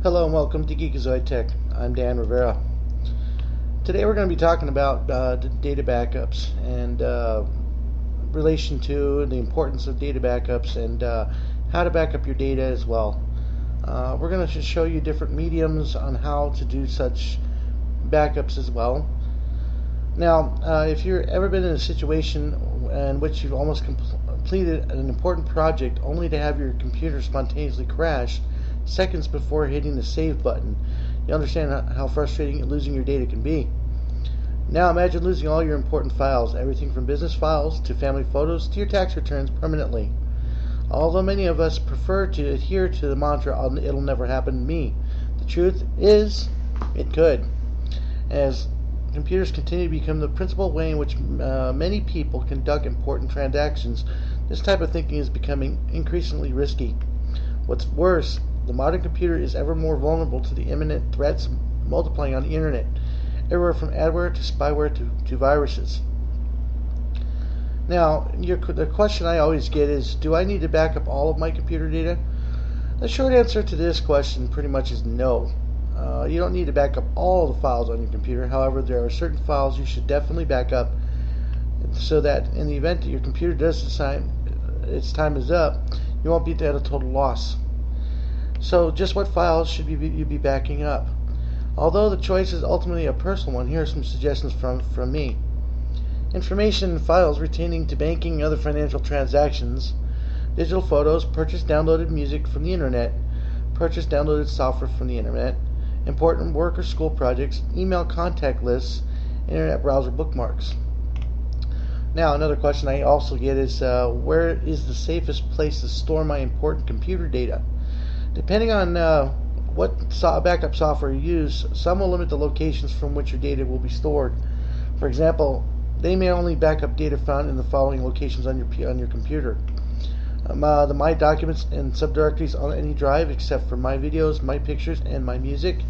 Hello and welcome to Geekazoid Tech. I'm Dan Rivera. Today we're going to be talking about uh, data backups and uh, relation to the importance of data backups and uh, how to back up your data as well. Uh, we're going to show you different mediums on how to do such backups as well. Now, uh, if you've ever been in a situation in which you've almost completed an important project only to have your computer spontaneously crash, seconds before hitting the save button. You understand how frustrating losing your data can be. Now imagine losing all your important files, everything from business files to family photos to your tax returns permanently. Although many of us prefer to adhere to the mantra, it'll never happen to me, the truth is, it could. As computers continue to become the principal way in which uh, many people conduct important transactions, this type of thinking is becoming increasingly risky. What's worse, the modern computer is ever more vulnerable to the imminent threats multiplying on the internet, everywhere from adware to spyware to, to viruses. Now, your, the question I always get is Do I need to back up all of my computer data? The short answer to this question pretty much is no. Uh, you don't need to back up all the files on your computer. However, there are certain files you should definitely back up so that in the event that your computer does decide its time is up, you won't be at a total loss. So just what files should you be, backing up? Although the choice is ultimately a personal one, here are some suggestions from, from me. Information and files retaining to banking and other financial transactions, digital photos, purchase downloaded music from the internet, purchase downloaded software from the internet, important work or school projects, email contact lists, internet browser bookmarks. Now, another question I also get is uh, where is the safest place to store my important computer data? Depending on uh, what so- backup software you use, some will limit the locations from which your data will be stored. For example, they may only back up data found in the following locations on your on your computer. Um, uh, the My Documents and subdirectories on any drive except for My Videos, My Pictures, and My Music.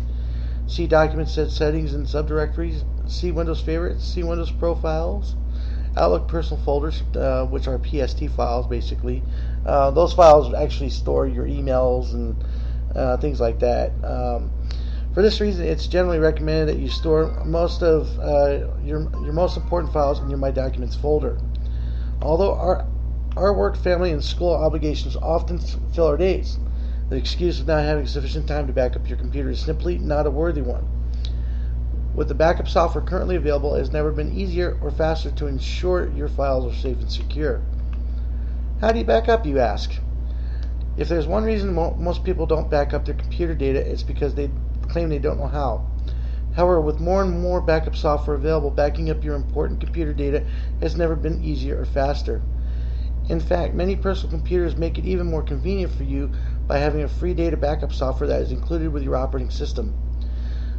See Documents set settings and subdirectories. See Windows Favorites. See Windows Profiles. Outlook personal folders, uh, which are PST files basically. Uh, those files actually store your emails and uh, things like that. Um, for this reason, it's generally recommended that you store most of uh, your your most important files in your My Documents folder. Although our our work, family, and school obligations often fill our days, the excuse of not having sufficient time to back up your computer is simply not a worthy one. With the backup software currently available, it has never been easier or faster to ensure your files are safe and secure. How do you back up, you ask? If there's one reason mo- most people don't back up their computer data, it's because they claim they don't know how. However, with more and more backup software available, backing up your important computer data has never been easier or faster. In fact, many personal computers make it even more convenient for you by having a free data backup software that is included with your operating system.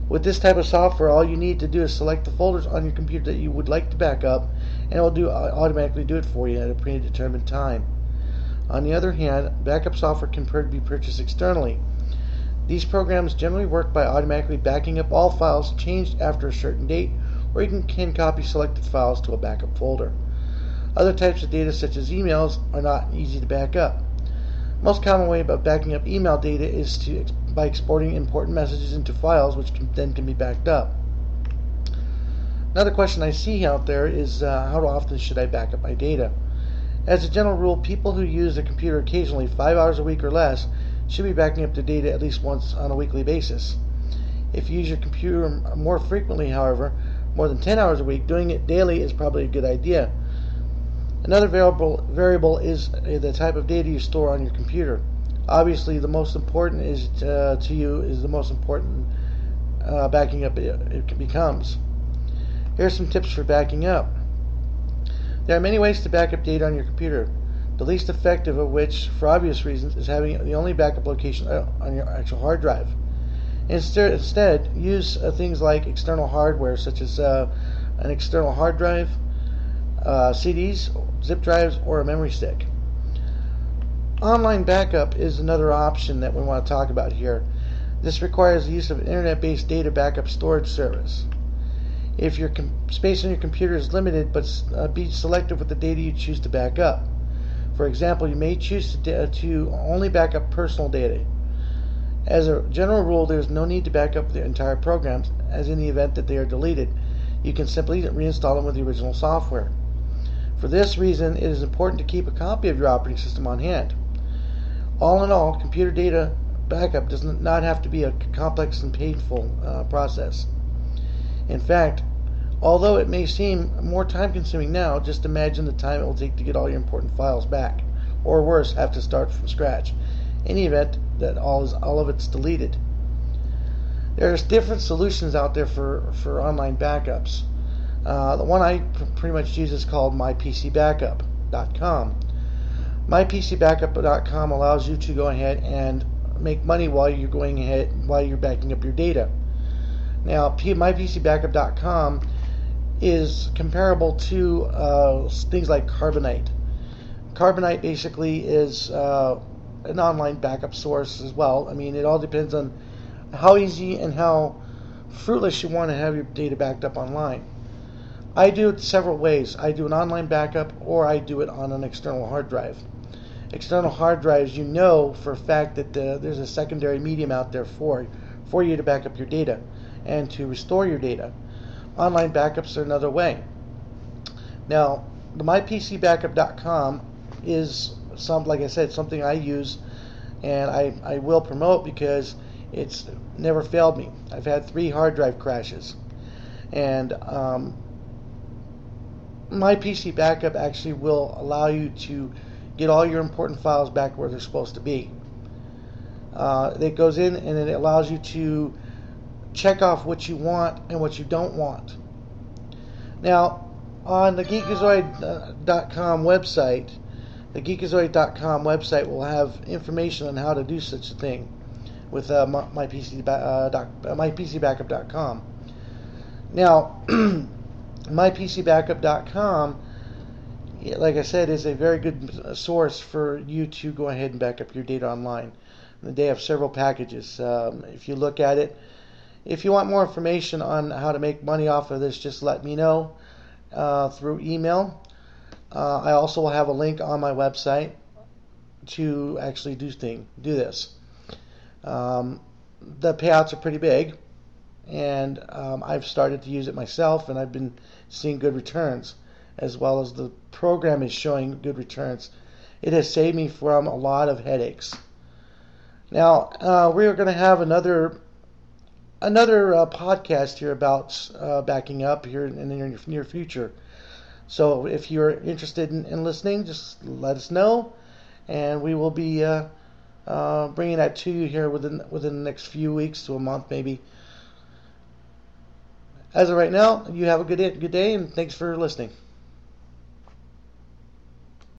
With this type of software, all you need to do is select the folders on your computer that you would like to back up, and it will do uh, automatically do it for you at a predetermined time. On the other hand, backup software can be purchased externally. These programs generally work by automatically backing up all files changed after a certain date, or you can, can copy selected files to a backup folder. Other types of data, such as emails, are not easy to back up. Most common way about backing up email data is to by exporting important messages into files, which can, then can be backed up. Another question I see out there is uh, how often should I back up my data? As a general rule, people who use their computer occasionally, five hours a week or less, should be backing up their data at least once on a weekly basis. If you use your computer more frequently, however, more than 10 hours a week, doing it daily is probably a good idea. Another variable, variable is uh, the type of data you store on your computer obviously the most important is uh, to you is the most important uh, backing up it, it becomes. Here are some tips for backing up. There are many ways to back up data on your computer. The least effective of which, for obvious reasons, is having the only backup location uh, on your actual hard drive. Instead, instead use uh, things like external hardware, such as uh, an external hard drive, uh, CDs, zip drives, or a memory stick. Online backup is another option that we want to talk about here. This requires the use of an internet based data backup storage service. If your com- space on your computer is limited, but uh, be selective with the data you choose to back up. For example, you may choose to, da- to only back up personal data. As a general rule, there is no need to back up the entire programs, as in the event that they are deleted, you can simply reinstall them with the original software. For this reason, it is important to keep a copy of your operating system on hand. All in all, computer data backup does not have to be a complex and painful uh, process. In fact, although it may seem more time consuming now, just imagine the time it will take to get all your important files back, or worse, have to start from scratch. In the event that all is all of it's deleted. There's different solutions out there for, for online backups. Uh, the one I pretty much use is called mypcbackup.com. MyPCBackup.com allows you to go ahead and make money while you're going ahead while you're backing up your data. Now, myPCBackup.com is comparable to uh, things like Carbonite. Carbonite basically is uh, an online backup source as well. I mean, it all depends on how easy and how fruitless you want to have your data backed up online. I do it several ways. I do an online backup or I do it on an external hard drive. External hard drives, you know for a fact that uh, there's a secondary medium out there for for you to back up your data and to restore your data. Online backups are another way. Now, the mypcbackup.com is some, like I said, something I use and I, I will promote because it's never failed me. I've had three hard drive crashes, and um, my PC backup actually will allow you to get all your important files back where they're supposed to be. Uh, it goes in and it allows you to check off what you want and what you don't want. Now, on the Geekazoid.com website, the Geekazoid.com website will have information on how to do such a thing with uh, my, PC, uh, doc, uh, mypcbackup.com. Now, mypcbackup.com, like I said, is a very good source for you to go ahead and back up your data online. They have several packages. Um, if you look at it, if you want more information on how to make money off of this, just let me know uh, through email. Uh, I also will have a link on my website to actually do thing do this. Um, the payouts are pretty big, and um, I've started to use it myself, and I've been seeing good returns, as well as the program is showing good returns. It has saved me from a lot of headaches. Now uh, we are going to have another another uh, podcast here about uh, backing up here in the near, near future. So if you're interested in, in, listening, just let us know, and we will be uh, uh, bringing that to you here within within the next few weeks to a month, maybe. As of right now, you have a good good day, and thanks for listening.